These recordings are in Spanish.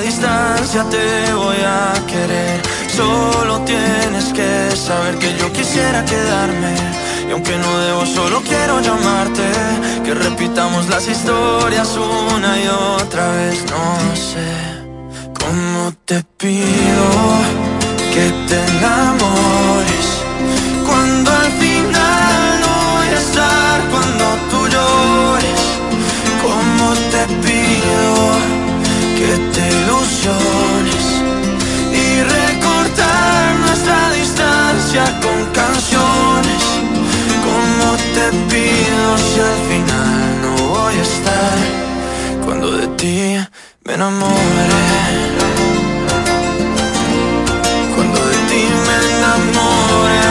distancia te voy a querer. Solo tienes que saber que yo quisiera quedarme. Y aunque no debo, solo quiero llamarte. Que repitamos las historias una y otra vez. No sé cómo te pido que te enamores. Cuando al final no voy a estar, cuando tú llores. Cómo te pido y recortar nuestra distancia con canciones. Como te pido si al final no voy a estar cuando de ti me enamore. Cuando de ti me enamore.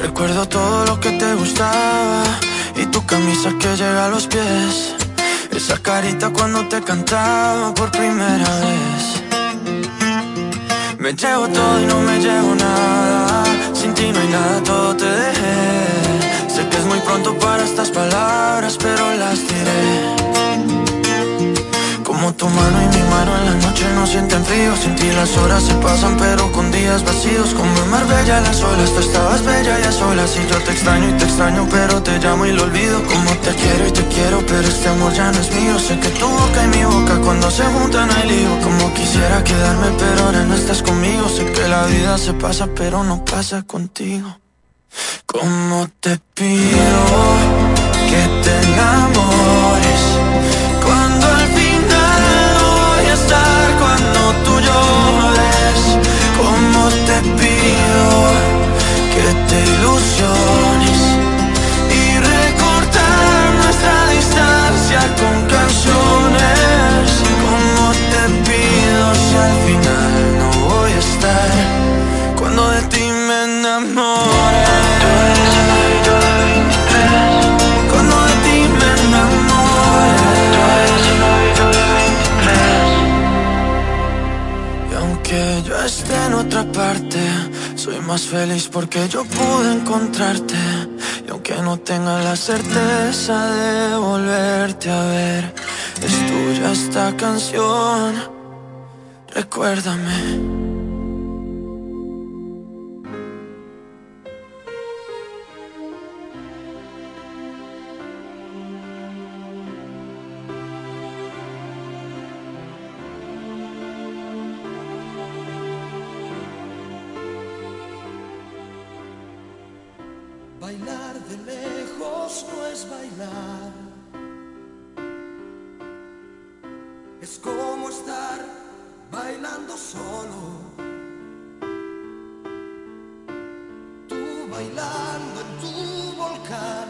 Recuerdo todo lo que te gustaba y tu camisa que llega a los pies. Esa carita cuando te cantaba por primera vez. Me llevo todo y no me llevo nada. Sin ti no hay nada, todo te dejé. Sé que es muy pronto para estas palabras, pero las diré. Como tu mano y mi mano en la noche no sienten frío. Sin ti las horas se pasan pero con días vacíos. Como en Marbella las olas, tú estabas bella y a solas Y yo te extraño y te extraño pero te llamo y lo olvido. Como te quiero y te quiero pero este amor ya no es mío. Sé que tu boca y mi boca cuando se juntan hay lío. Como quisiera quedarme pero ahora no estás conmigo. Sé que la vida se pasa pero no pasa contigo. Como te pido que te enamores Soy más feliz porque yo pude encontrarte. Y aunque no tenga la certeza de volverte a ver Es tuya esta canción. Recuérdame es bailar. Es como estar bailando solo. Tú bailando en tu volcán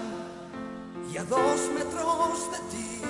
y a dos metros de ti,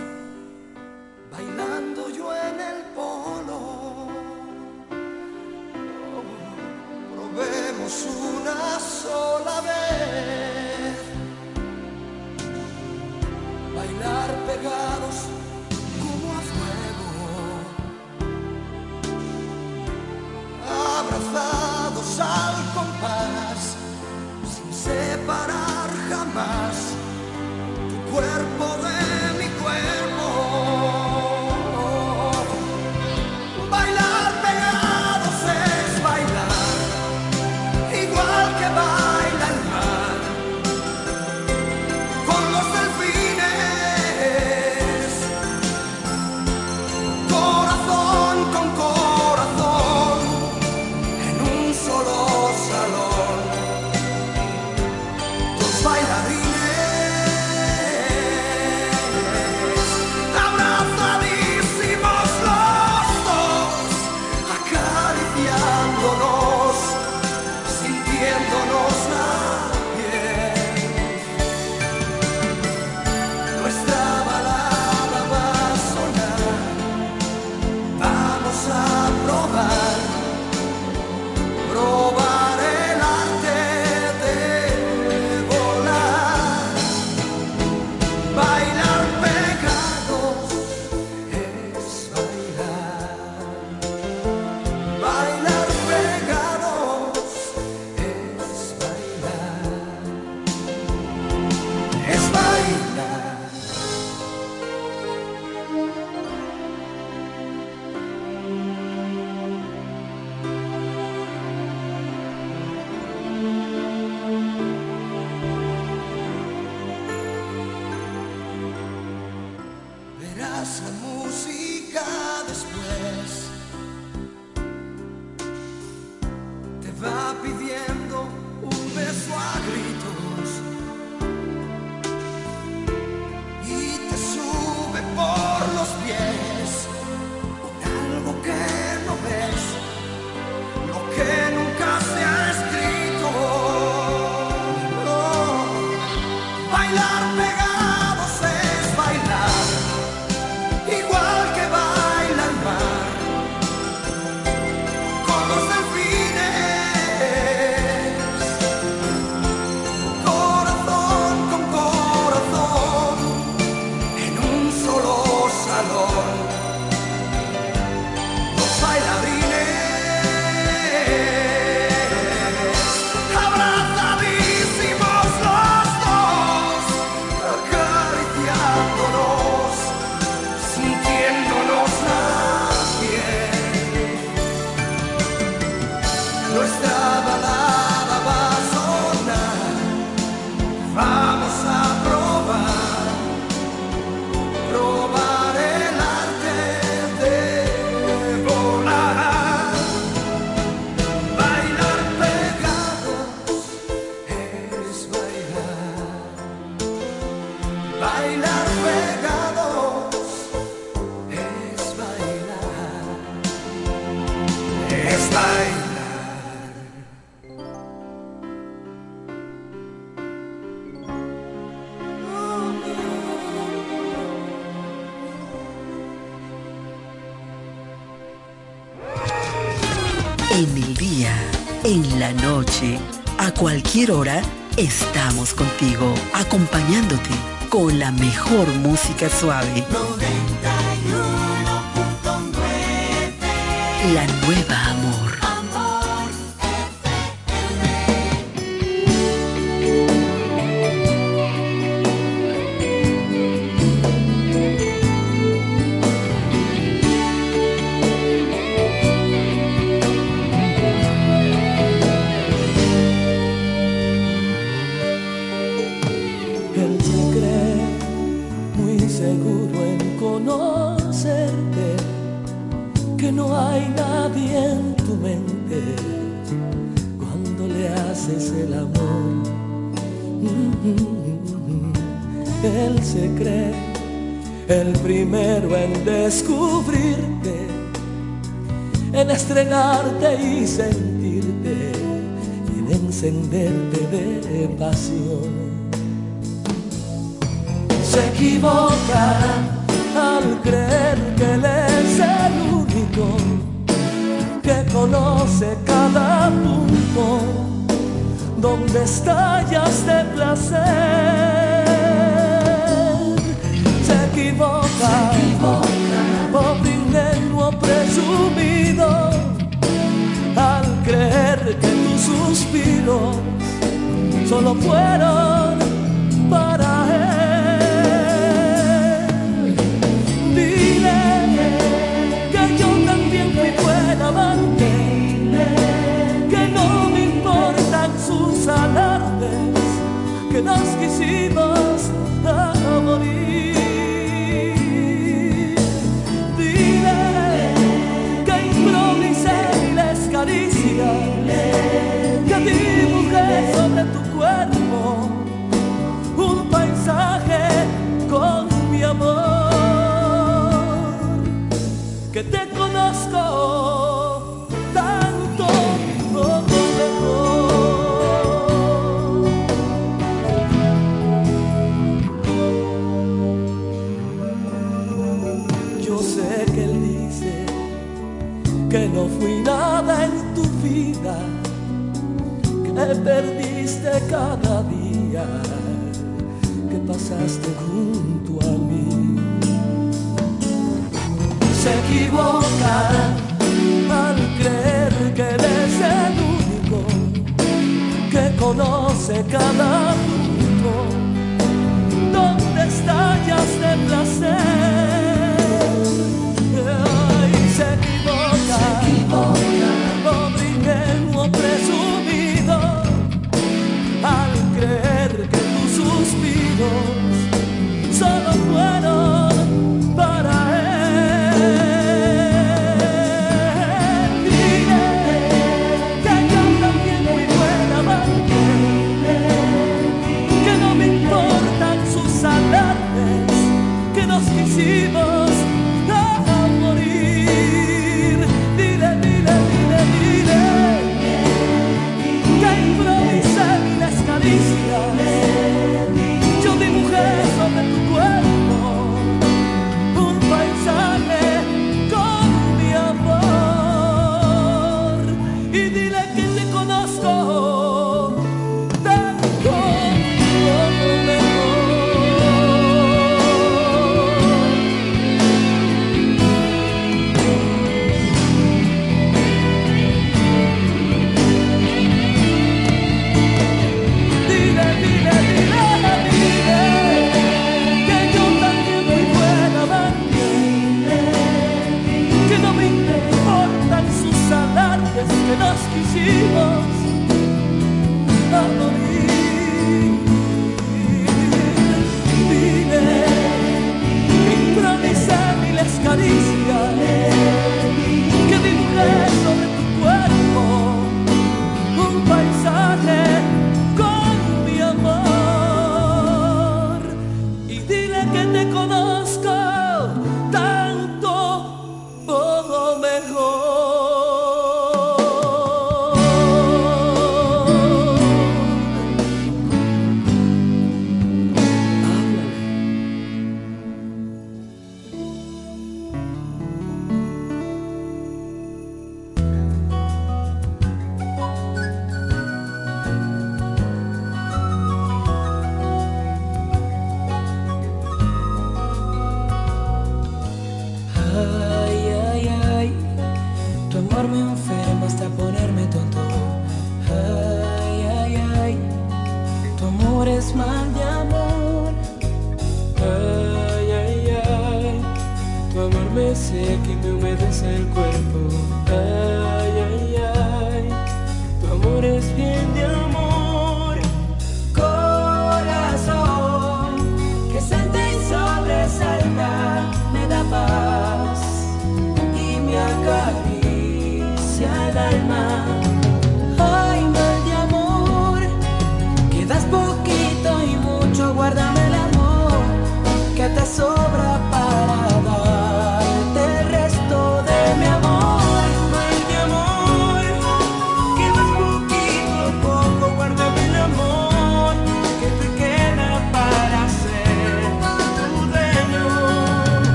cualquier hora, estamos contigo, acompañándote con la mejor música suave. La nueva y sentirte, y en encenderte de pasión se equivoca al creer que él es el único que conoce cada punto donde estallas de placer. Se equivoca, pobre ingenuo presumido al creer que tus suspiros solo fueron para él. Dile que yo también fui buen amante, que no me importan sus alardes, que nos quisimos a morir. Cada día que pasaste junto a mí. Se equivoca al creer que eres el único que conoce cada punto donde estallas de placer. Creer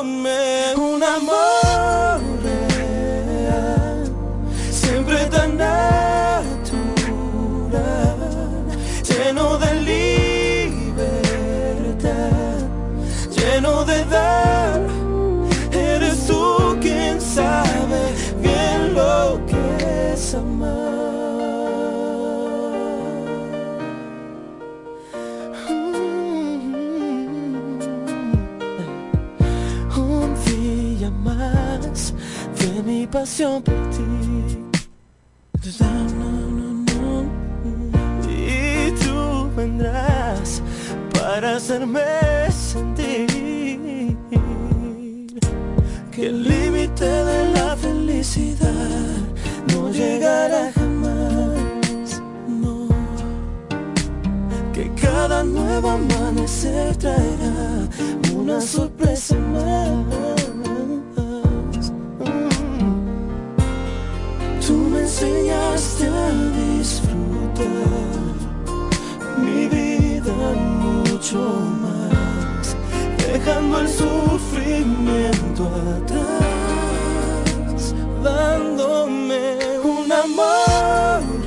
Dame un amor. Ah, y tú vendrás para hacerme sentir que el límite de la felicidad no llegará jamás. No, que cada nuevo amanecer traerá una sorpresa más. enseñaste a disfrutar mi vida mucho más, dejando el sufrimiento atrás, dándome un amor.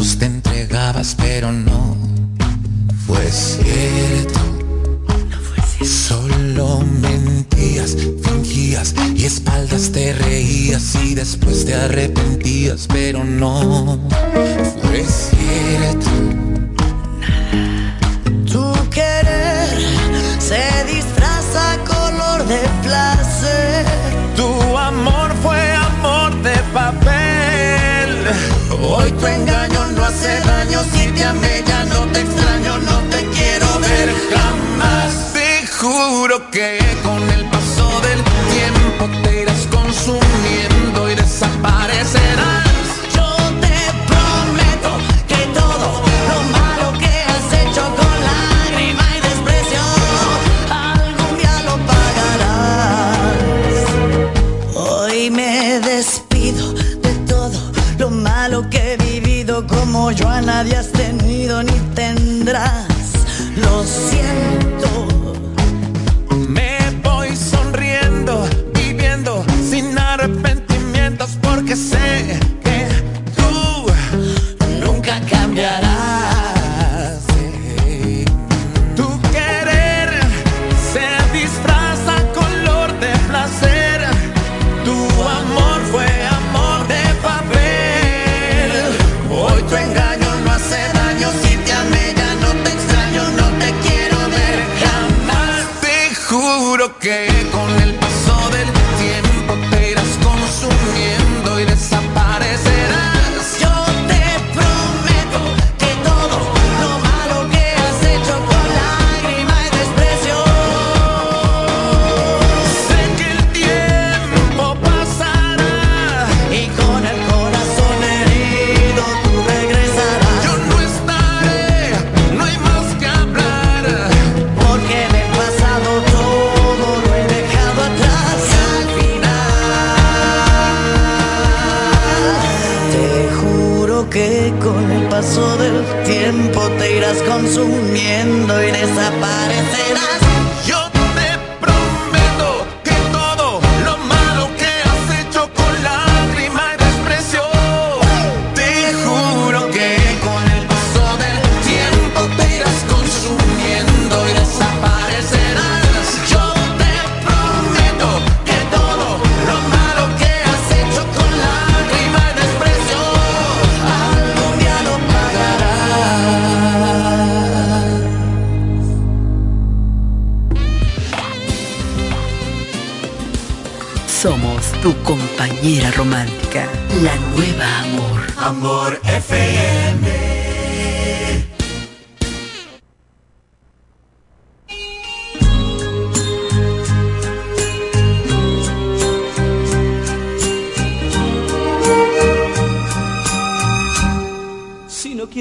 te entregabas, pero no fue cierto. Solo mentías, fingías y espaldas te reías y después te arrepentías, pero no fue cierto. Tu querer se disfraza color de placer. Tu amor fue amor de papel. Hoy tu engaño si te amé, ya no te extraño, no te quiero ver jamás. Te juro que nadie hasta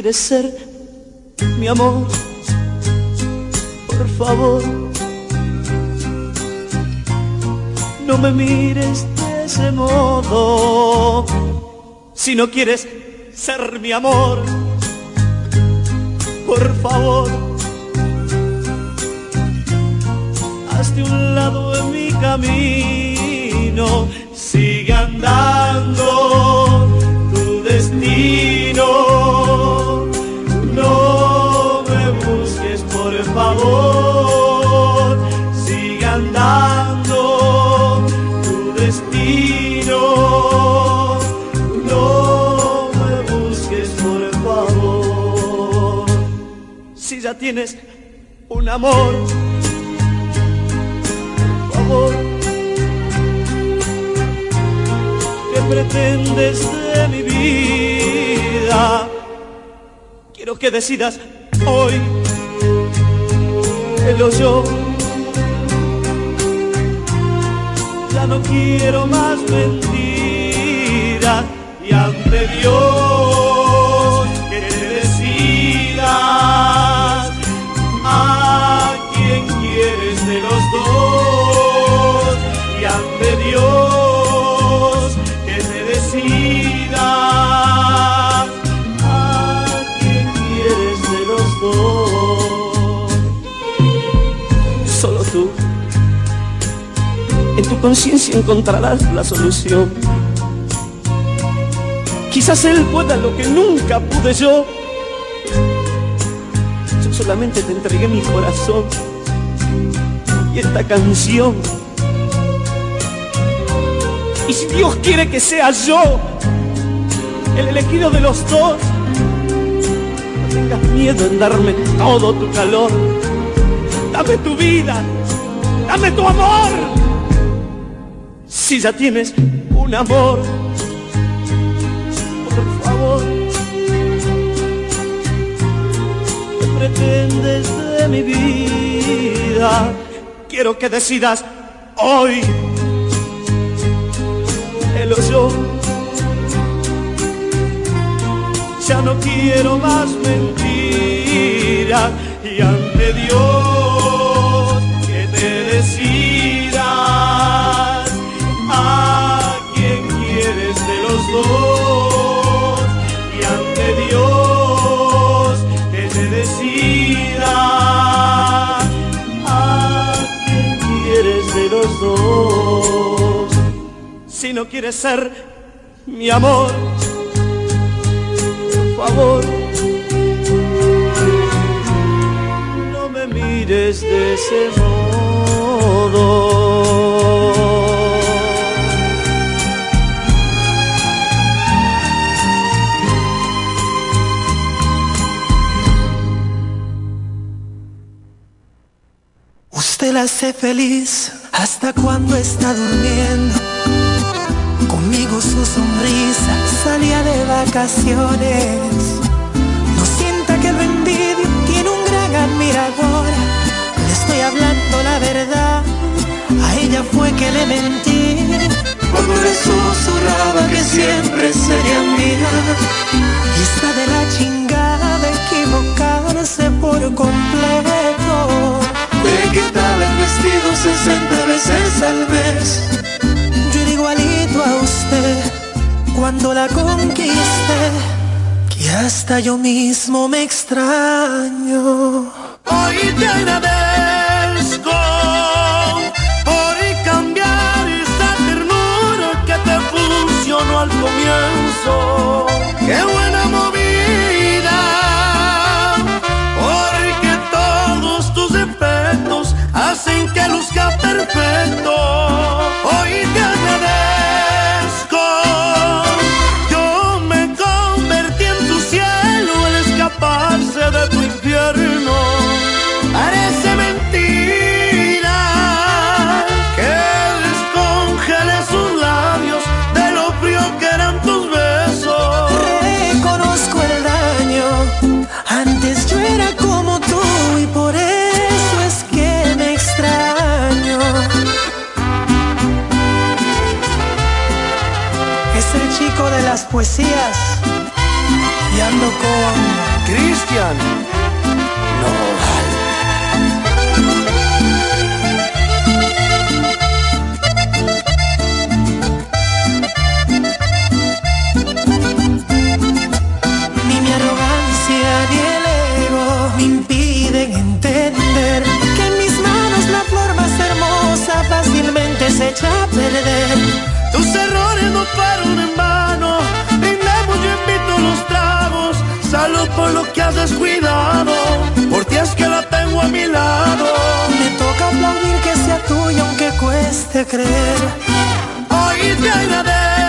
de ser mi amor. Por favor, no me mires de ese modo. Si no quieres ser mi amor, por favor, hazte un lado en mi camino, sigue andando. tienes un amor. Por favor, ¿qué pretendes de mi vida? Quiero que decidas hoy, el yo. Ya no quiero más mentiras y ante Dios que te decidas. en tu conciencia encontrarás la solución. Quizás Él pueda lo que nunca pude yo. Yo solamente te entregué mi corazón y esta canción. Y si Dios quiere que sea yo el elegido de los dos, no tengas miedo en darme todo tu calor. Dame tu vida, dame tu amor. Si ya tienes un amor, por favor, ¿qué pretendes de mi vida? Quiero que decidas hoy, él o. Ya no quiero más mentiras y ante Dios quieres ser mi amor por favor no me mires de ese modo Usted la hace feliz hasta cuando está durmiendo. Conmigo su sonrisa salía de vacaciones. No sienta que lo envidio, tiene un gran admirador. Le estoy hablando la verdad, a ella fue que le mentí. Cuando le susurraba que siempre sería mía. Y está de la chingada de equivocarse por completo. Le quitaba el vestido 60 veces al mes. Cuando la conquisté. Que hasta yo mismo me extraño. Hoy te agradezco por cambiar esa ternura que te funcionó al comienzo. Poesías y ando con Cristian. Ni mi arrogancia ni el ego me impiden entender que en mis manos la flor más hermosa fácilmente se echa a perder. Por lo que has descuidado. Por ti es que la tengo a mi lado. Me toca aplaudir que sea tuya aunque cueste creer. Hoy te agradezco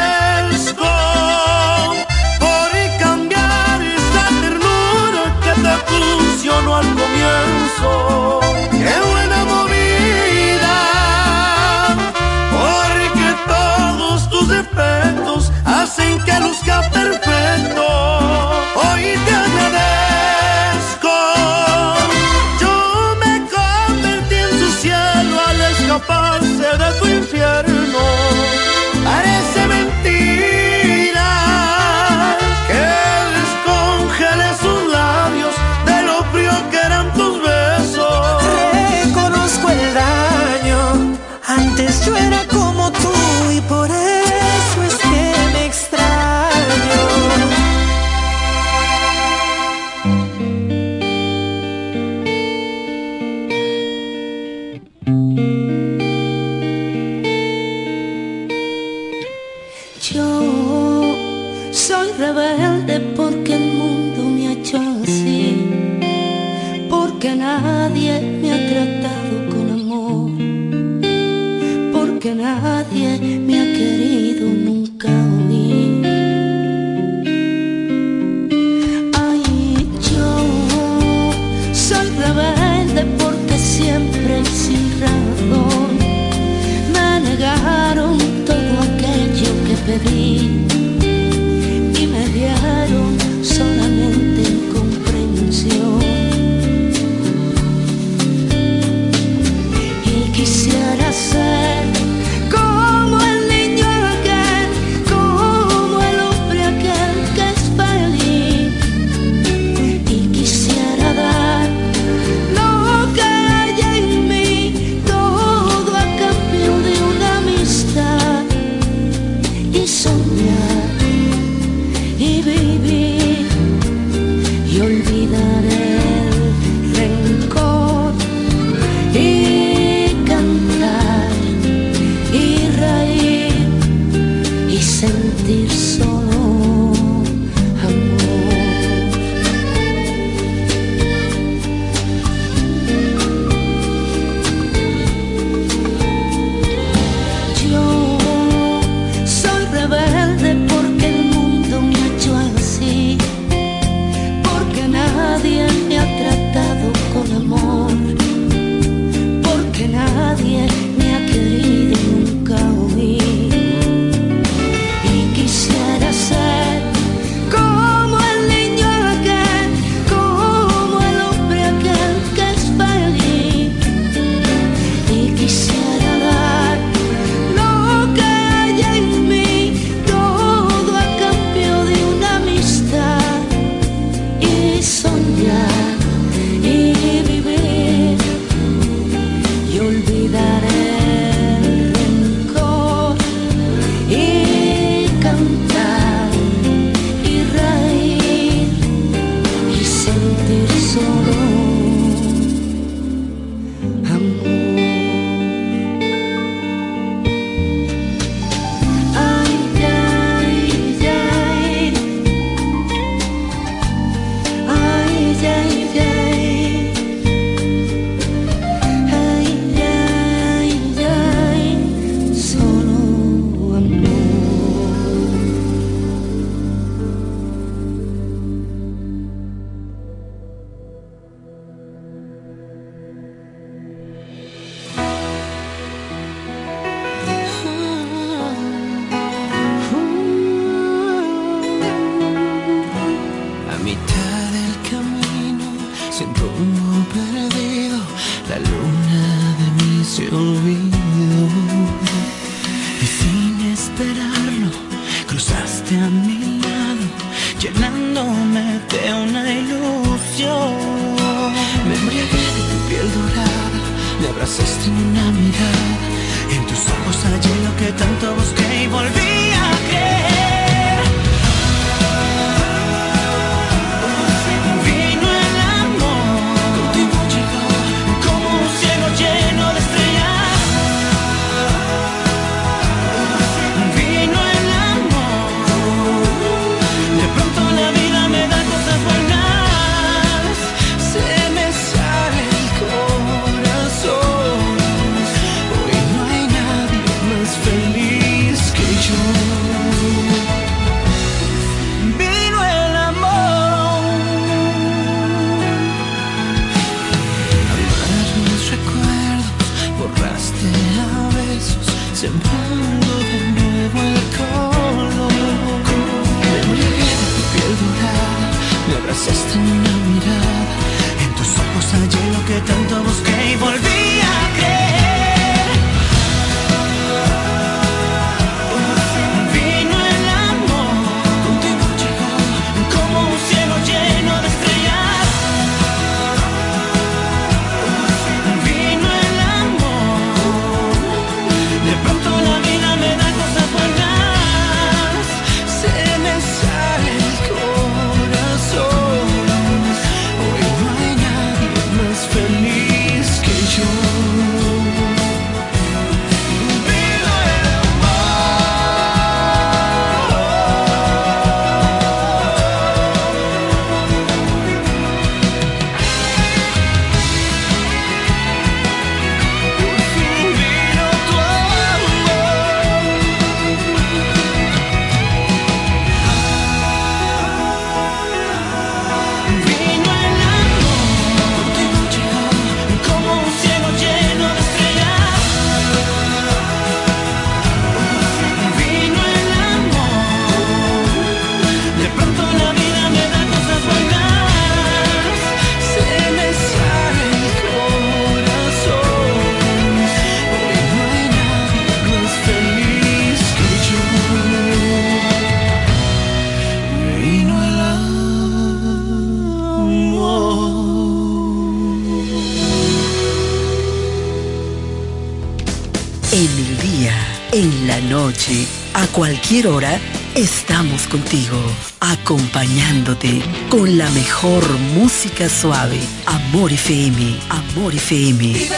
hora, estamos contigo, acompañándote con la mejor música suave. Amor FM, Amor FM.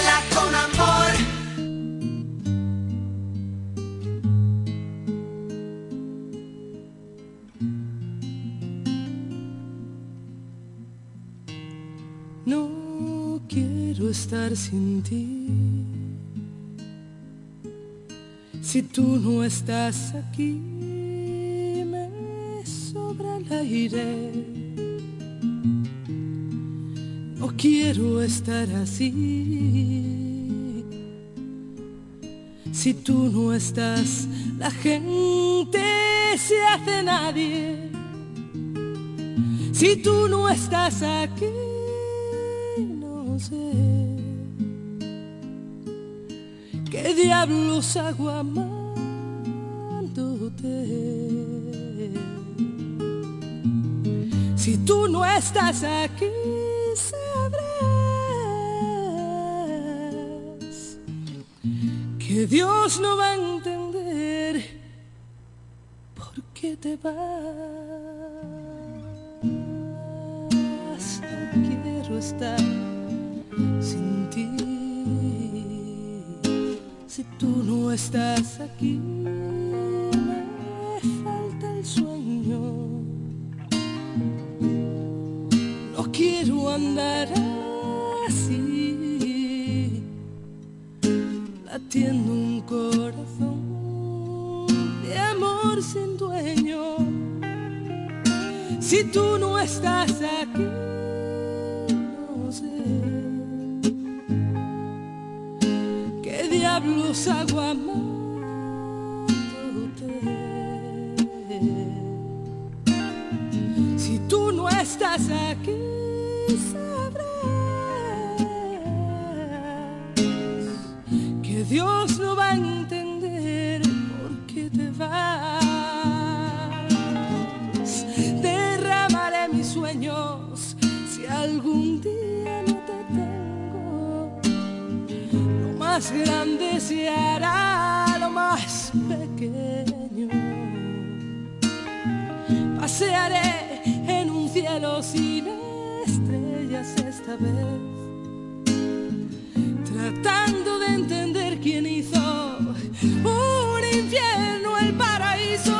No quiero estar sin ti. Si tú no estás aquí, así. Si tú no estás, la gente se hace nadie. Si tú no estás aquí, no sé qué diablos hago amándote. Si tú no estás aquí, que Dios no va a entender por qué te vas. No quiero estar sin ti. Si tú no estás aquí, me falta el sueño. No quiero andar latiendo un corazón de amor sin dueño. Si tú no estás aquí, no sé qué diablos hago amándote. Si tú no estás aquí, Dios no va a entender por qué te vas. Derramaré mis sueños si algún día no te tengo. Lo más grande se hará lo más pequeño. Pasearé en un cielo sin estrellas esta vez tratando de entender quién hizo un infierno el paraíso.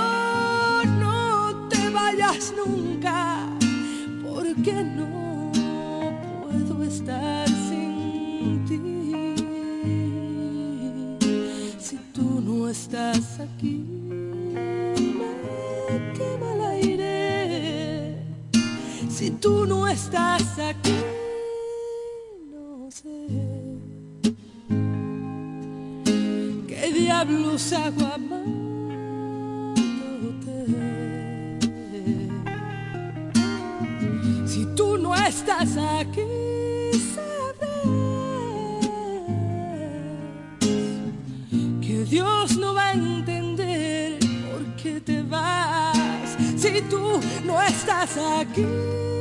No te vayas nunca, porque no puedo estar sin ti. Si tú no estás aquí, me quema el aire. Si tú no estás aquí, qué diablos hago. Si tú no estás aquí, sabrás que Dios no va a entender por qué te vas. Si tú no estás aquí.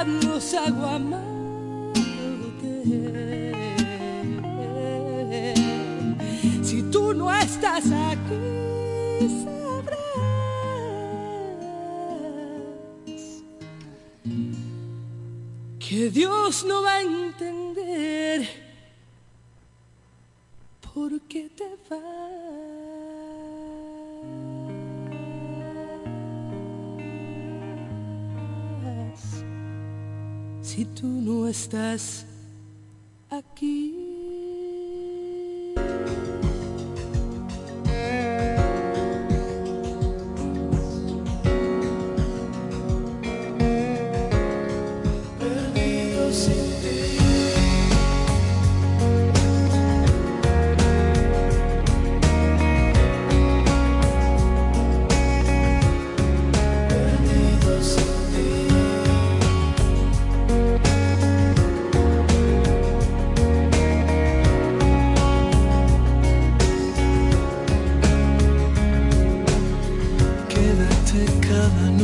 ¿Qué diablos hago amándote? Si tú no estás aquí, sabrás que Dios no va a entender por qué te vas si tú no estás aquí.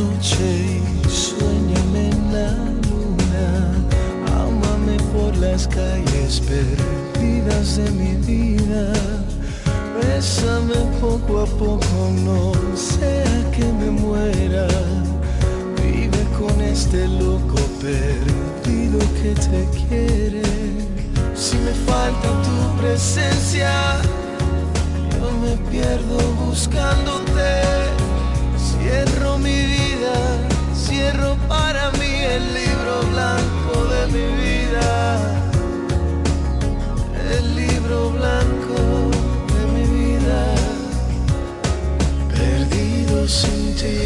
Noche y sueñame en la luna. Ámame por las calles perdidas de mi vida. Bésame poco a poco, no sea que me muera. Vive con este loco perdido que te quiere. Si me falta tu presencia, yo me pierdo buscándote. Cierro para mí el libro blanco de mi vida. El libro blanco de mi vida. Perdido sin ti,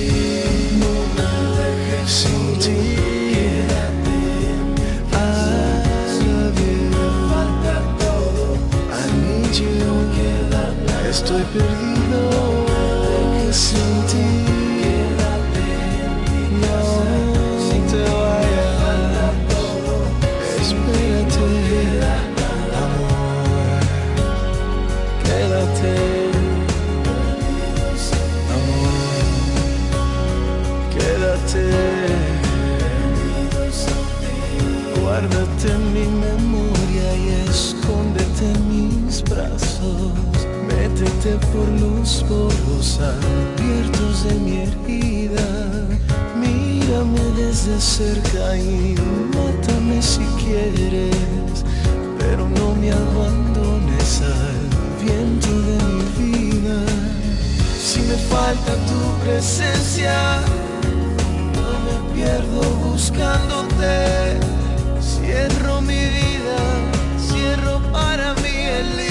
no me dejes sin ti. Quédate a la vida. Falta todo. I need you. Estoy perdido por los poros abiertos de mi herida. Mírame desde cerca y mátame si quieres, pero no me abandones al viento de mi vida. Si me falta tu presencia, no me pierdo buscándote. Cierro mi vida, cierro para mí el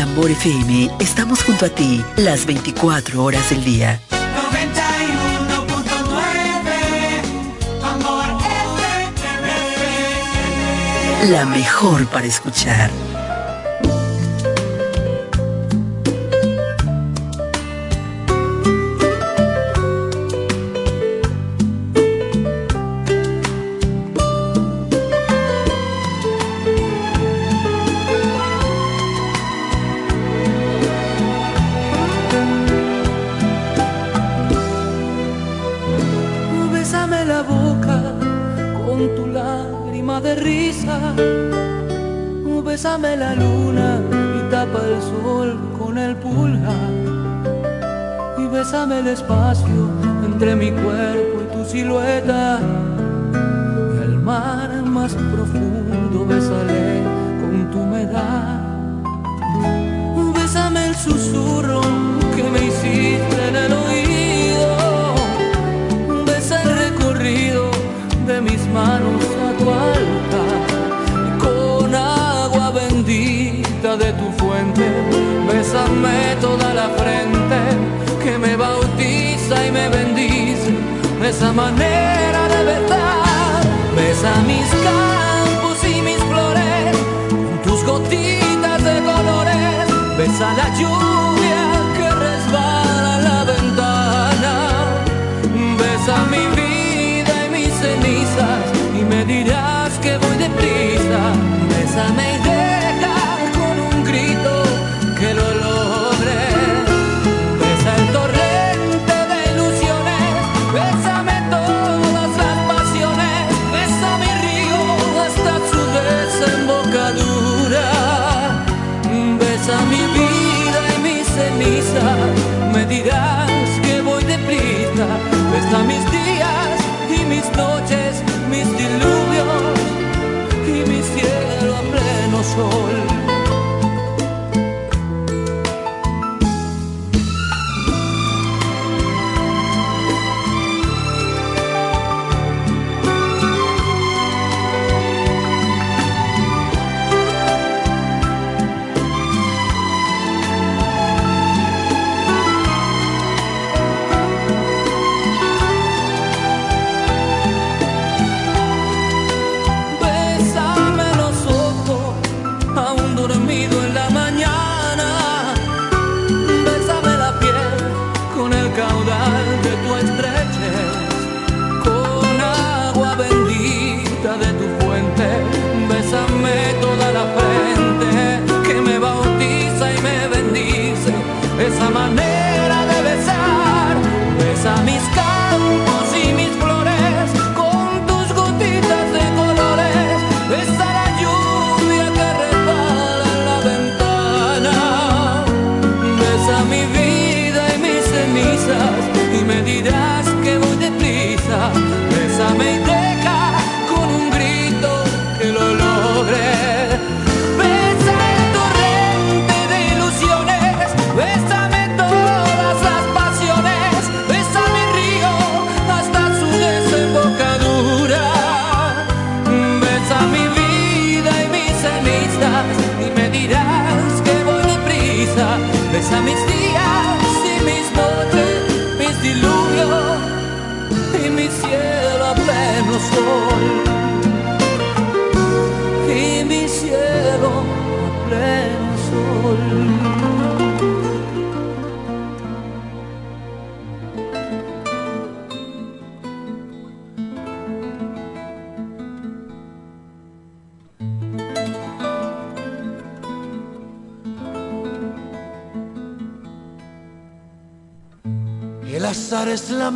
Amor FM estamos junto a ti las 24 horas del día. 91.9 Amor FM. La mejor para escuchar.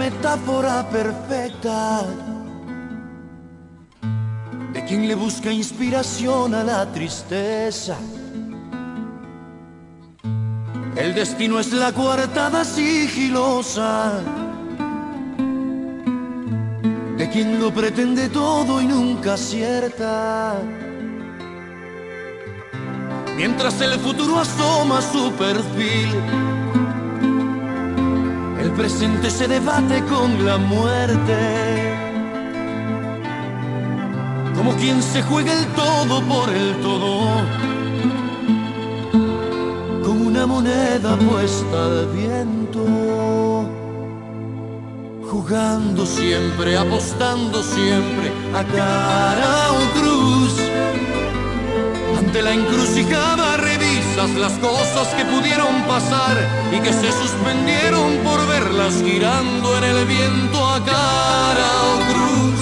Metáfora perfecta de quien le busca inspiración a la tristeza. El destino es la coartada sigilosa de quien lo pretende todo y nunca acierta. Mientras el futuro asoma su perfil, presente se debate con la muerte. Como quien se juega el todo por el todo. Como una moneda puesta al viento. Jugando siempre, apostando siempre a cara o cruz. Ante la encrucijada las cosas que pudieron pasar y que se suspendieron por verlas girando en el viento a cara o cruz.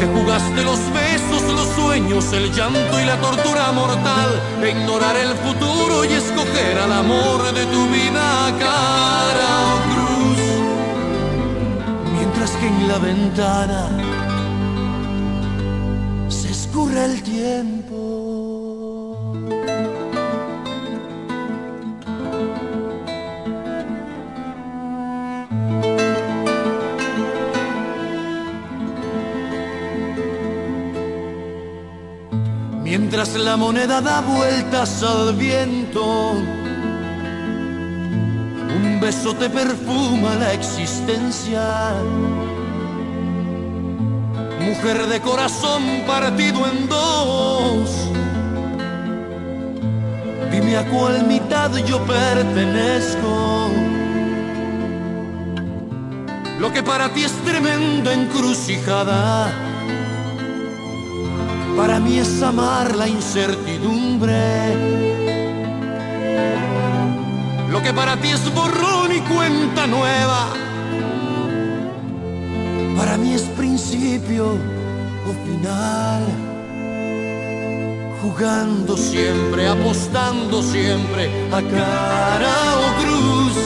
Te jugaste los besos, los sueños, el llanto y la tortura mortal de ignorar el futuro y escoger al amor de tu vida a cara o cruz. Mientras que en la ventana se escurre el tiempo. Mientras la moneda da vueltas al viento, un beso te perfuma la existencia. Mujer de corazón partido en dos, dime a cuál mitad yo pertenezco. Lo que para ti es tremenda encrucijada para mí es amar la incertidumbre. Lo que para ti es borrón y cuenta nueva, para mí es principio o final. Jugando siempre, apostando siempre a cara o cruz.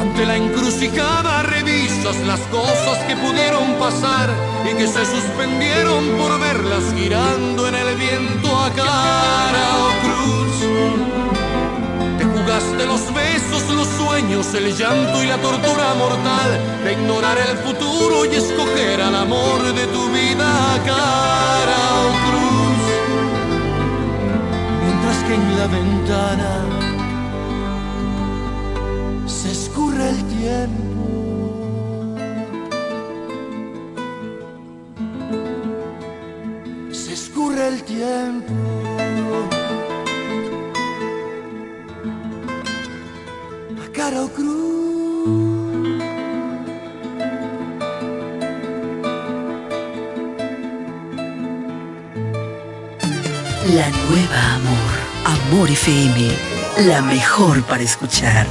Ante la encrucijada revisas las cosas que pudieron pasar y que se suspendieron por verlas girando en el viento a cara o cruz. Te jugaste los besos, los sueños, el llanto y la tortura mortal de ignorar el futuro y escoger al amor de tu vida a cara o cruz. Mientras que en la ventana se escurre el tiempo. Cruz. La nueva Amor. Amor FM. La mejor para escuchar.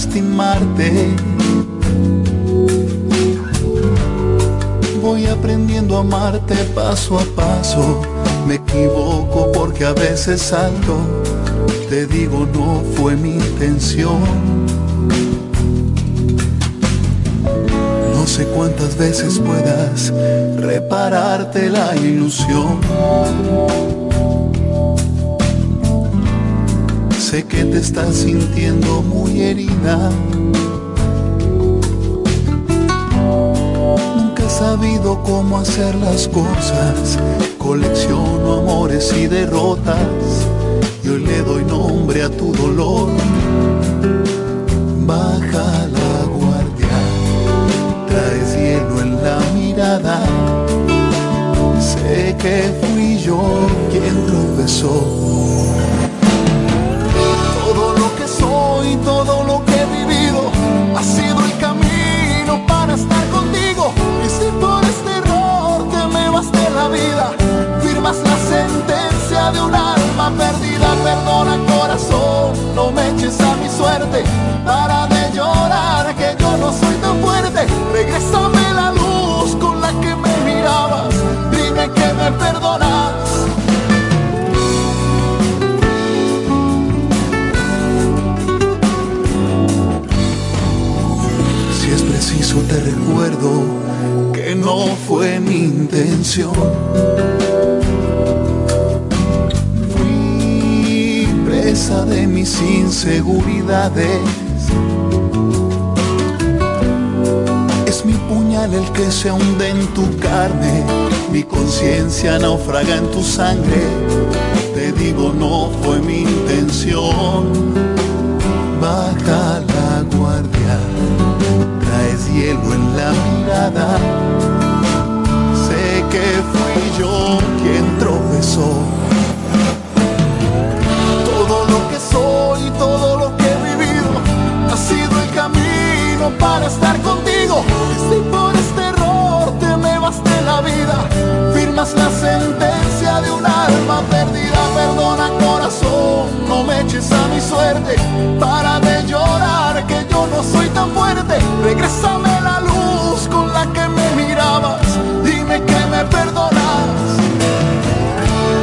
Lastimarte. Voy aprendiendo a amarte paso a paso. Me equivoco porque a veces salto. Te digo, no fue mi intención. No sé cuántas veces puedas repararte la ilusión. Sé que te estás sintiendo muy herida. Nunca he sabido cómo hacer las cosas. Colecciono amores y derrotas. Y hoy le doy nombre a tu dolor. Baja la guardia. Traes hielo en la mirada. Sé que fui yo quien tropezó soy, todo lo que he vivido, ha sido el camino para estar contigo. Y si por este error te me vas de la vida, firmas la sentencia de un alma perdida. Perdona corazón, no me eches a mi suerte. Para de llorar que yo no soy tan fuerte. Regrésame la luz con la que me mirabas. Dime que me perdonas. Es preciso te recuerdo que no fue mi intención. Fui presa de mis inseguridades. Es mi puñal el que se hunde en tu carne, mi conciencia naufraga en tu sangre. Te digo, no fue mi intención. Hielo en la mirada. Sé que fui yo quien tropezó. Todo lo que soy, todo lo que he vivido, ha sido el camino para estar contigo. Si por este error te me vas de la vida, firmas la sentencia de un alma perdida. Perdona corazón, no me eches a mi suerte. Para de llorar no soy tan fuerte. Regrésame la luz con la que me mirabas. Dime que me perdonas.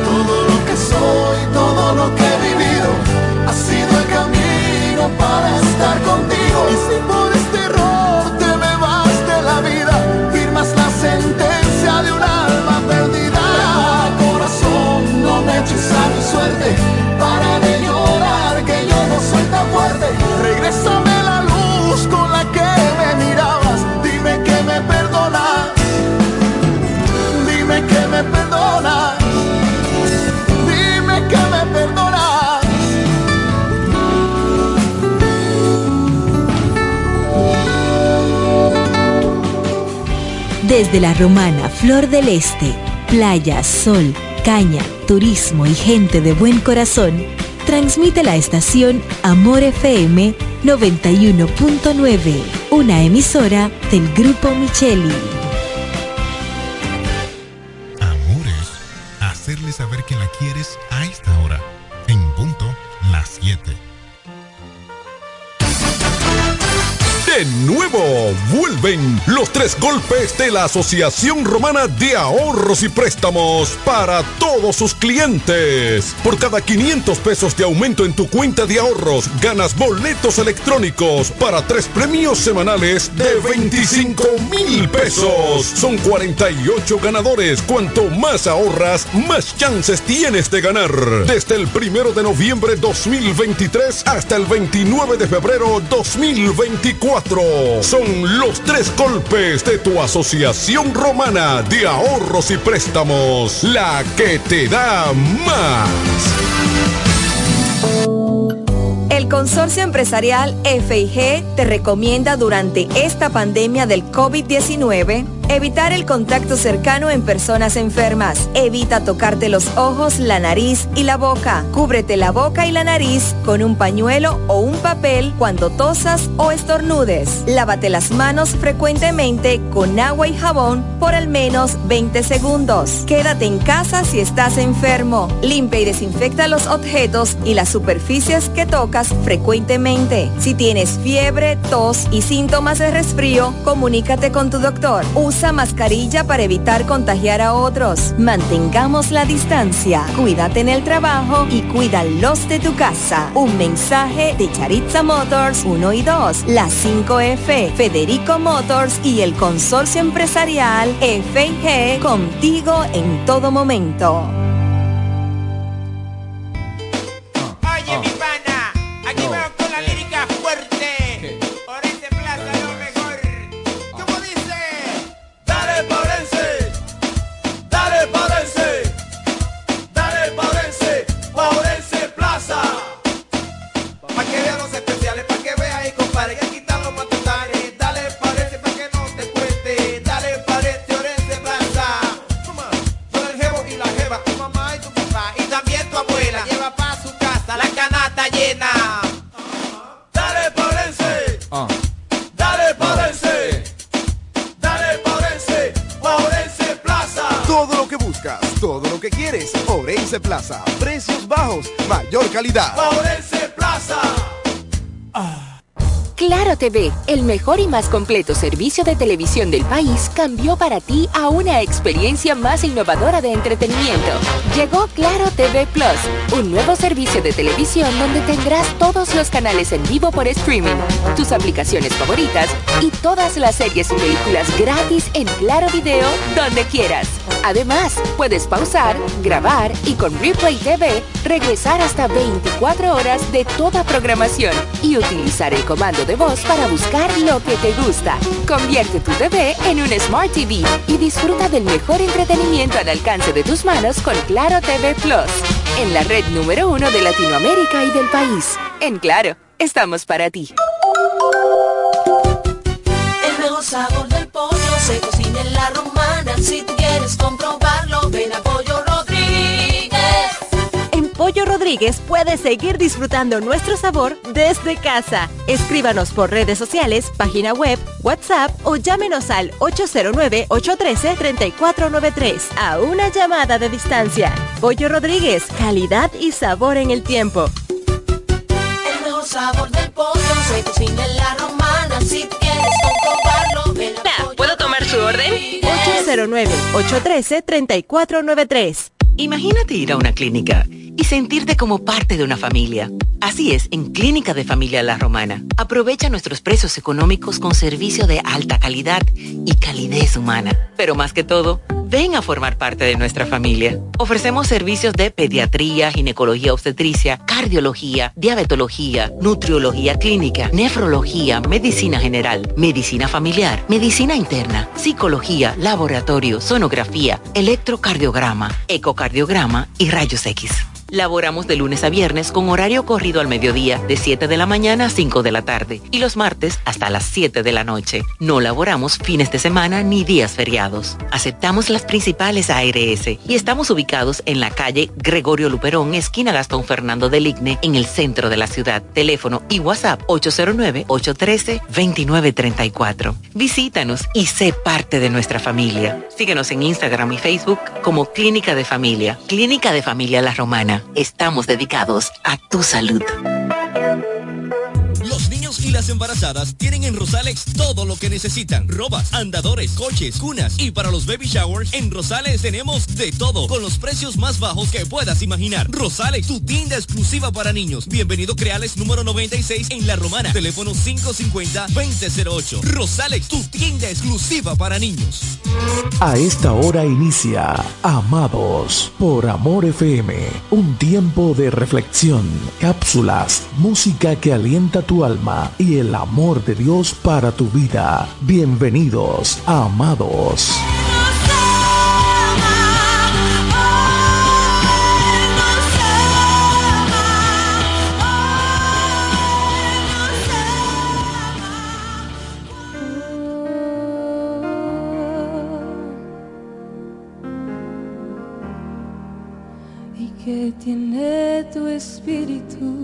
Todo lo que soy, todo lo que he vivido, ha sido el camino para estar contigo. Y si Desde la romana Flor del Este, playa, sol, caña, turismo y gente de buen corazón, transmite la estación Amor FM 91.9, una emisora del Grupo Micheli. Tres golpes de la Asociación Romana de Ahorros y Préstamos para todos sus clientes. Por cada 500 pesos de aumento en tu cuenta de ahorros, ganas boletos electrónicos para tres premios semanales de 25 mil pesos. Son 48 ganadores. Cuanto más ahorras, más chances tienes de ganar. Desde el primero de noviembre 2023 hasta el 29 de febrero 2024. Son los tres golpes de tu Asociación Romana de Ahorros y Préstamos. La que te da más. El Consorcio Empresarial FIG te recomienda durante esta pandemia del COVID-19 evitar el contacto cercano en personas enfermas. Evita tocarte los ojos, la nariz y la boca. Cúbrete la boca y la nariz con un pañuelo o un papel cuando tosas o estornudes. Lávate las manos frecuentemente con agua y jabón por al menos 20 segundos. Quédate en casa si estás enfermo. Limpia y desinfecta los objetos y las superficies que tocas frecuentemente. Si tienes fiebre, tos y síntomas de resfrío, comunícate con tu doctor. Usa Usa mascarilla para evitar contagiar a otros. Mantengamos la distancia. Cuídate en el trabajo y cuida los de tu casa. Un mensaje de Charitza Motors 1 y 2, la 5F, Federico Motors y el consorcio empresarial FG contigo en todo momento. Orense Plaza. Precios bajos, mayor calidad. Paurense Plaza. Claro TV, el mejor y más completo servicio de televisión del país, cambió para ti a una experiencia más innovadora de entretenimiento. Llegó Claro TV Plus, un nuevo servicio de televisión donde tendrás todos los canales en vivo por streaming, tus aplicaciones favoritas y todas las series y películas gratis en Claro Video donde quieras. Además, puedes pausar, grabar y con Replay TV regresar hasta 24 horas de toda programación y utilizar el comando de voz para buscar lo que te gusta. Convierte tu TV en un Smart TV y disfruta del mejor entretenimiento al alcance de tus manos con Claro TV Plus, en la red número uno de Latinoamérica y del país. En Claro, estamos para ti. El sabor del pollo se cocina en la romana. Comprobarlo, ven a Pollo Rodríguez. En Pollo Rodríguez puedes seguir disfrutando nuestro sabor desde casa. Escríbanos por redes sociales, página web, WhatsApp o llámenos al 809-813-3493 a una llamada de distancia. Pollo Rodríguez, calidad y sabor en el tiempo. El mejor sabor del pollo se cocina en la romana. Si 809-813-3493. Imagínate ir a una clínica y sentirte como parte de una familia. Así es, en Clínica de Familia La Romana. Aprovecha nuestros precios económicos con servicio de alta calidad y calidez humana. Pero más que todo, ven a formar parte de nuestra familia. Ofrecemos servicios de pediatría, ginecología obstetricia, cardiología, diabetología, nutriología clínica, nefrología, medicina general, medicina familiar, medicina interna, psicología, laboratorio, sonografía, electrocardiograma, ecocardiograma y rayos X. Laboramos de lunes a viernes con horario corrido al mediodía de 7 de la mañana a 5 de la tarde y los martes hasta las 7 de la noche. No laboramos fines de semana ni días feriados. Aceptamos las principales ARS y estamos ubicados en la calle Gregorio Luperón, esquina Gastón Fernando del Igne, en el centro de la ciudad. Teléfono y WhatsApp 809-813-2934. Visítanos y sé parte de nuestra familia. Síguenos en Instagram y Facebook como Clínica de Familia. Clínica de Familia La Romana. Estamos dedicados a tu salud. Y las embarazadas tienen en Rosales todo lo que necesitan. Robas, andadores, coches, cunas y para los baby showers en Rosales tenemos de todo con los precios más bajos que puedas imaginar. Rosales, tu tienda exclusiva para niños. Bienvenido Creales número 96 en La Romana. Teléfono 550-2008. Rosales, tu tienda exclusiva para niños. A esta hora inicia Amados por Amor FM, un tiempo de reflexión, cápsulas, música que alienta tu alma el amor de Dios para tu vida. Bienvenidos Amados. y tiene tu espíritu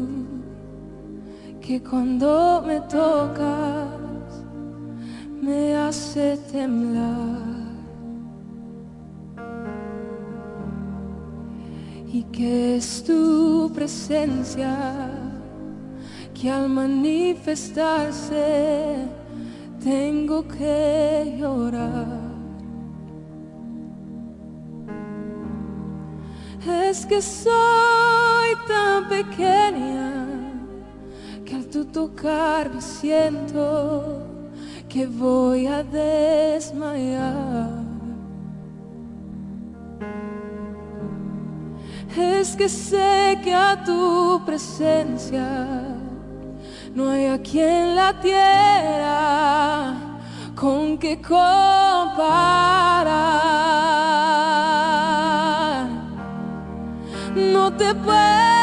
que cuando me tocas me hace temblar y que es tu presencia que al manifestarse tengo que llorar. Es que soy tan pequeña al tu tocarme siento que voy a desmayar. Es que sé que a tu presencia no hay aquí en la tierra con que comparar. No te puedo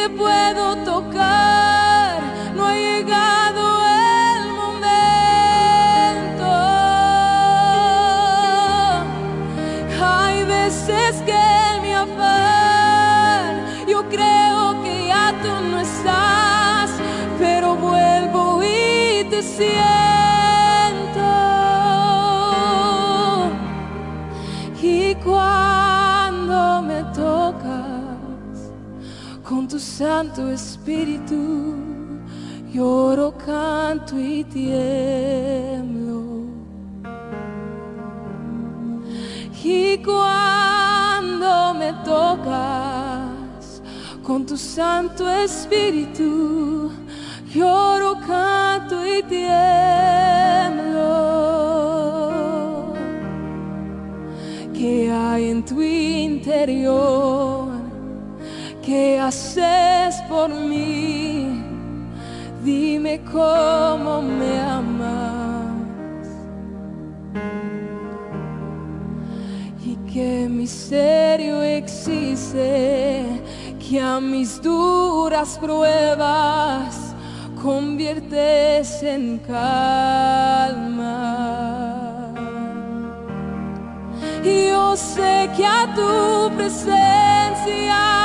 te puedo tocar, no ha llegado el momento. Hay veces que en mi afán yo creo que ya tú no estás, pero vuelvo y te siento. Santo Espíritu, lloro, canto y tiemblo. Y cuando me tocas con tu Santo Espíritu, lloro, canto y tiemblo. ¿Qué hay en tu interior? ¿Qué haces por mí? Dime cómo me amas. y qué misterio existe que a mis duras pruebas conviertes en calma. Yo sé que a tu presencia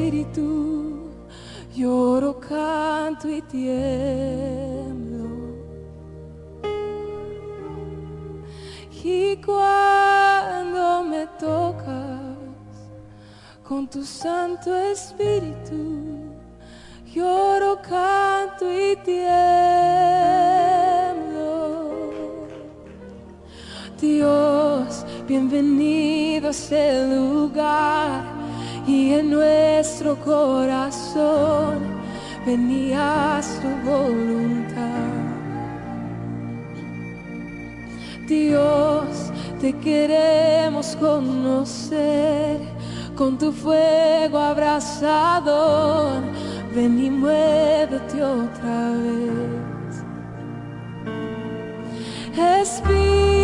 Espíritu, lloro, canto y tiemblo. Y cuando me tocas con tu Santo Espíritu, lloro, canto y tiemblo. Dios, bienvenido a este lugar y en nuestro corazón venías tu voluntad. Dios, te queremos conocer con tu fuego abrasador. Ven y muévete otra vez. Espíritu,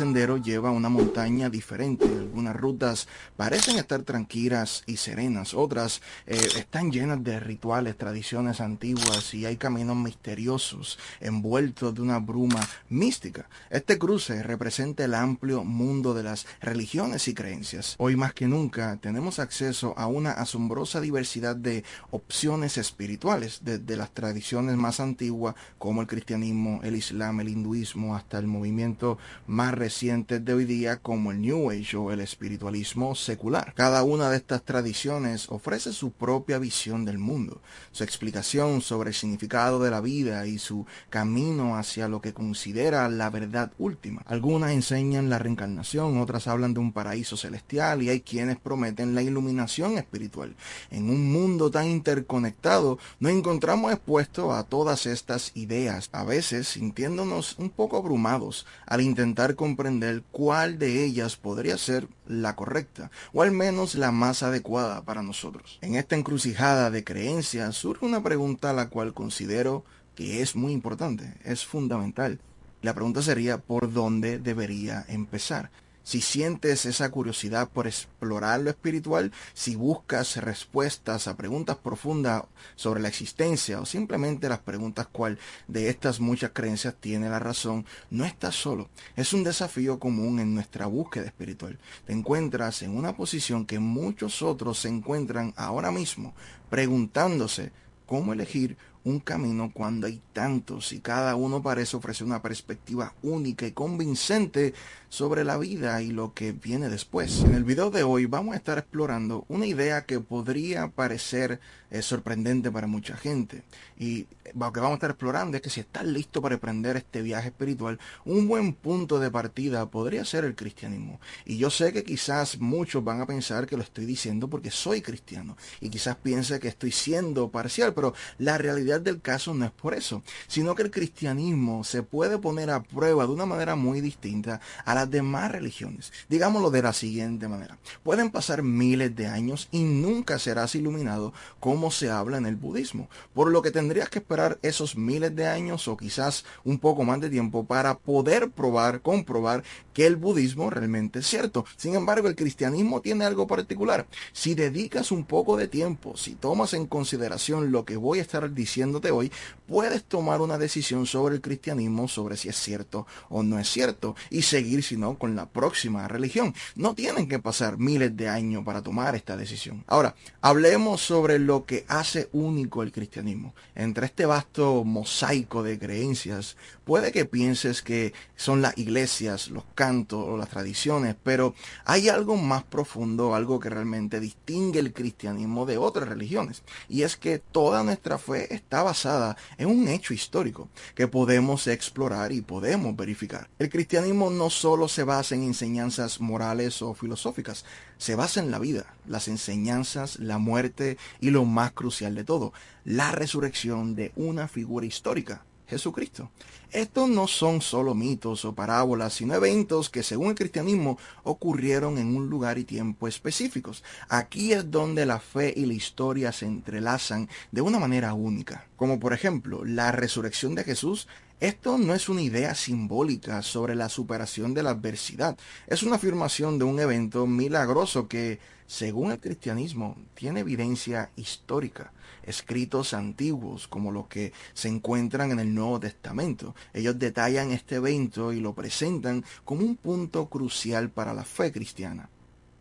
sendero lleva a una montaña diferente. Algunas rutas parecen estar tranquilas y serenas, otras eh, están llenas de rituales, tradiciones antiguas y hay caminos misteriosos envueltos de una bruma mística. Este cruce representa el amplio mundo de las religiones y creencias. Hoy más que nunca tenemos acceso a una asombrosa diversidad de opciones espirituales, desde las tradiciones más antiguas como el cristianismo, el islam, el hinduismo, hasta el movimiento más recientes de hoy día como el New Age o el espiritualismo secular. Cada una de estas tradiciones ofrece su propia visión del mundo, su explicación sobre el significado de la vida y su camino hacia lo que considera la verdad última. Algunas enseñan la reencarnación, otras hablan de un paraíso celestial y hay quienes prometen la iluminación espiritual. En un mundo tan interconectado nos encontramos expuestos a todas estas ideas, a veces sintiéndonos un poco abrumados al intentar comprender cuál de ellas podría ser la correcta, o al menos la más adecuada para nosotros. En esta encrucijada de creencias surge una pregunta la cual considero que es muy importante, es fundamental. La pregunta sería, ¿por dónde debería empezar? Si sientes esa curiosidad por explorar lo espiritual, si buscas respuestas a preguntas profundas sobre la existencia o simplemente las preguntas cuál de estas muchas creencias tiene la razón, no estás solo. Es un desafío común en nuestra búsqueda espiritual. Te encuentras en una posición que muchos otros se encuentran ahora mismo preguntándose cómo elegir un camino cuando hay tantos y cada uno parece ofrecer una perspectiva única y convincente sobre la vida y lo que viene después. En el video de hoy vamos a estar explorando una idea que podría parecer eh, sorprendente para mucha gente y lo que vamos a estar explorando es que si estás listo para emprender este viaje espiritual, un buen punto de partida podría ser el cristianismo. Y yo sé que quizás muchos van a pensar que lo estoy diciendo porque soy cristiano y quizás piense que estoy siendo parcial, pero la realidad del caso no es por eso, sino que el cristianismo se puede poner a prueba de una manera muy distinta a las demás religiones. Digámoslo de la siguiente manera. Pueden pasar miles de años y nunca serás iluminado como se habla en el budismo, por lo que tendrías que esperar esos miles de años o quizás un poco más de tiempo para poder probar, comprobar que el budismo realmente es cierto. Sin embargo, el cristianismo tiene algo particular. Si dedicas un poco de tiempo, si tomas en consideración lo que voy a estar diciéndote hoy, puedes tomar una decisión sobre el cristianismo, sobre si es cierto o no es cierto, y seguir, si no, con la próxima religión. No tienen que pasar miles de años para tomar esta decisión. Ahora, hablemos sobre lo que hace único el cristianismo. Entre este vasto mosaico de creencias, puede que pienses que son las iglesias, los cantos o las tradiciones, pero hay algo más profundo, algo que realmente distingue el cristianismo de otras religiones, y es que toda nuestra fe está basada en un hecho histórico que podemos explorar y podemos verificar. El cristianismo no solo se basa en enseñanzas morales o filosóficas, se basa en la vida, las enseñanzas, la muerte y lo más crucial de todo, la resurrección de una figura histórica, Jesucristo. Estos no son solo mitos o parábolas, sino eventos que según el cristianismo ocurrieron en un lugar y tiempo específicos. Aquí es donde la fe y la historia se entrelazan de una manera única, como por ejemplo la resurrección de Jesús esto no es una idea simbólica sobre la superación de la adversidad, es una afirmación de un evento milagroso que, según el cristianismo, tiene evidencia histórica, escritos antiguos como los que se encuentran en el Nuevo Testamento. Ellos detallan este evento y lo presentan como un punto crucial para la fe cristiana.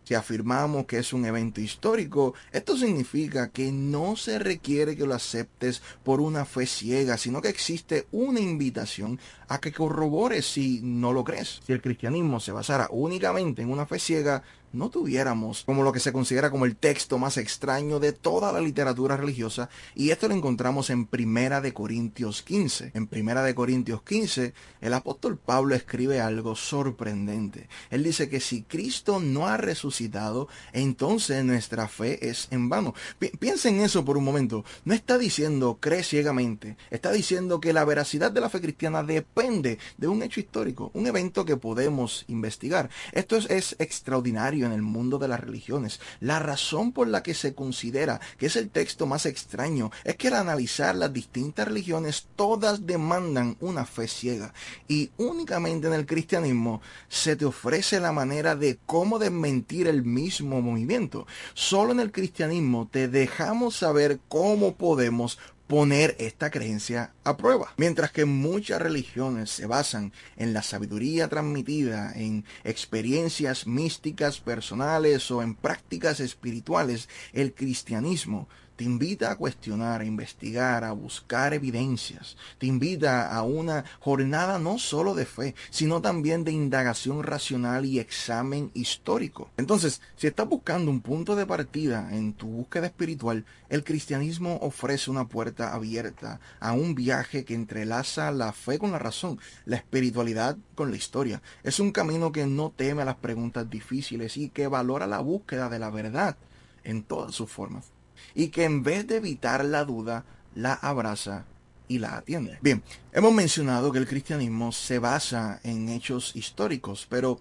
Si afirmamos que es un evento histórico, esto significa que no se requiere que lo aceptes por una fe ciega, sino que existe una invitación a que corrobores si no lo crees. Si el cristianismo se basara únicamente en una fe ciega, no tuviéramos como lo que se considera como el texto más extraño de toda la literatura religiosa y esto lo encontramos en Primera de Corintios 15. En Primera de Corintios 15 el apóstol Pablo escribe algo sorprendente. Él dice que si Cristo no ha resucitado, entonces nuestra fe es en vano. piensen en eso por un momento. No está diciendo cree ciegamente, está diciendo que la veracidad de la fe cristiana depende de un hecho histórico, un evento que podemos investigar. Esto es, es extraordinario en el mundo de las religiones. La razón por la que se considera que es el texto más extraño es que al analizar las distintas religiones todas demandan una fe ciega y únicamente en el cristianismo se te ofrece la manera de cómo desmentir el mismo movimiento. Solo en el cristianismo te dejamos saber cómo podemos poner esta creencia a prueba. Mientras que muchas religiones se basan en la sabiduría transmitida, en experiencias místicas personales o en prácticas espirituales, el cristianismo te invita a cuestionar, a investigar, a buscar evidencias. Te invita a una jornada no solo de fe, sino también de indagación racional y examen histórico. Entonces, si estás buscando un punto de partida en tu búsqueda espiritual, el cristianismo ofrece una puerta abierta a un viaje que entrelaza la fe con la razón, la espiritualidad con la historia. Es un camino que no teme a las preguntas difíciles y que valora la búsqueda de la verdad en todas sus formas y que en vez de evitar la duda, la abraza y la atiende. Bien, hemos mencionado que el cristianismo se basa en hechos históricos, pero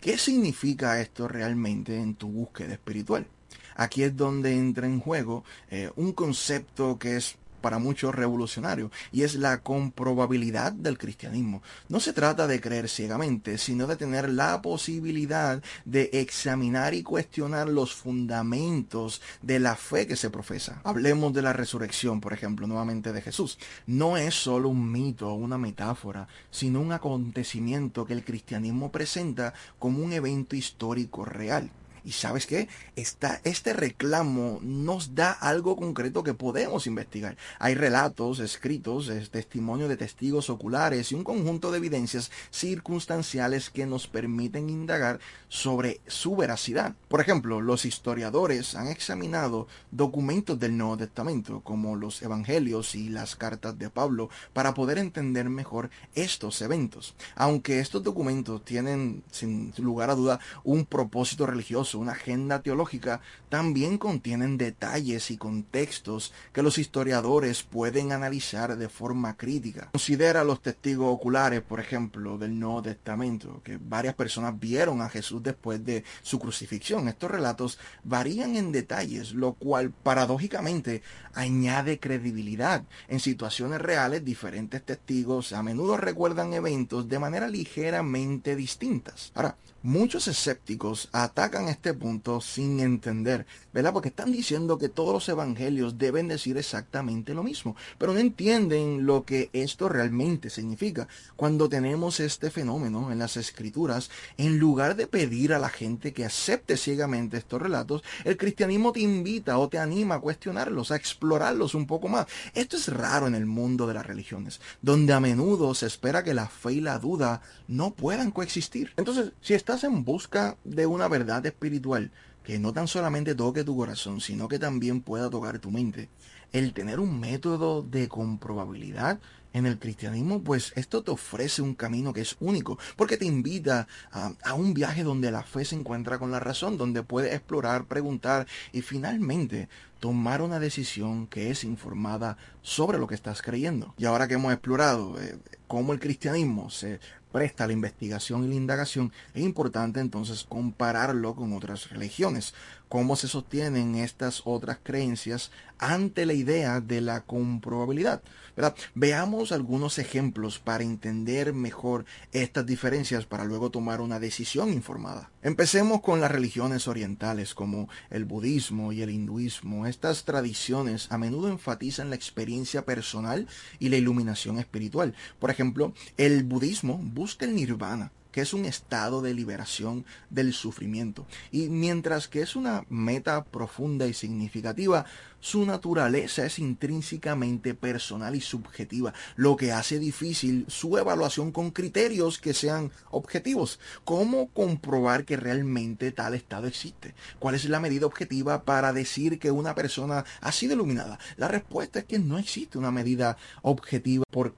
¿qué significa esto realmente en tu búsqueda espiritual? Aquí es donde entra en juego eh, un concepto que es para muchos revolucionario, y es la comprobabilidad del cristianismo. No se trata de creer ciegamente, sino de tener la posibilidad de examinar y cuestionar los fundamentos de la fe que se profesa. Hablemos de la resurrección, por ejemplo, nuevamente de Jesús. No es solo un mito o una metáfora, sino un acontecimiento que el cristianismo presenta como un evento histórico real. Y sabes qué? este reclamo nos da algo concreto que podemos investigar. Hay relatos escritos, es testimonio de testigos oculares y un conjunto de evidencias circunstanciales que nos permiten indagar sobre su veracidad. Por ejemplo, los historiadores han examinado documentos del Nuevo Testamento, como los Evangelios y las cartas de Pablo, para poder entender mejor estos eventos. Aunque estos documentos tienen, sin lugar a duda, un propósito religioso, una agenda teológica, también contienen detalles y contextos que los historiadores pueden analizar de forma crítica. Considera los testigos oculares, por ejemplo, del Nuevo Testamento, que varias personas vieron a Jesús después de su crucifixión. Estos relatos varían en detalles, lo cual paradójicamente añade credibilidad. En situaciones reales, diferentes testigos a menudo recuerdan eventos de manera ligeramente distintas. Ahora, muchos escépticos atacan este punto sin entender, ¿verdad? Porque están diciendo que todos los evangelios deben decir exactamente lo mismo, pero no entienden lo que esto realmente significa. Cuando tenemos este fenómeno en las escrituras, en lugar de pedir a la gente que acepte ciegamente estos relatos, el cristianismo te invita o te anima a cuestionarlos, a explorarlos un poco más. Esto es raro en el mundo de las religiones, donde a menudo se espera que la fe y la duda no puedan coexistir. Entonces, si estás en busca de una verdad espiritual que no tan solamente toque tu corazón, sino que también pueda tocar tu mente. El tener un método de comprobabilidad en el cristianismo, pues esto te ofrece un camino que es único, porque te invita a, un viaje donde la fe se encuentra con la razón, donde puedes explorar, preguntar y finalmente tomar una decisión que es informada sobre lo que estás creyendo. Y ahora que hemos explorado eh, cómo el cristianismo se presta la investigación y la indagación, es importante entonces compararlo con otras religiones, cómo se sostienen estas otras creencias ante la idea de la comprobabilidad. ¿verdad? Veamos algunos ejemplos para entender mejor estas diferencias para luego tomar una decisión informada. Empecemos con las religiones orientales como el budismo y el hinduismo. Estas tradiciones a menudo enfatizan la experiencia personal y la iluminación espiritual. Por ejemplo, el budismo busca el nirvana, que es un estado de liberación del sufrimiento. Y mientras que es una meta profunda y significativa, su naturaleza es intrínsecamente personal y subjetiva, lo que hace difícil su evaluación con criterios que sean objetivos. ¿Cómo comprobar que realmente tal estado existe? ¿Cuál es la medida objetiva para decir que una persona ha sido iluminada? La respuesta es que no existe una medida objetiva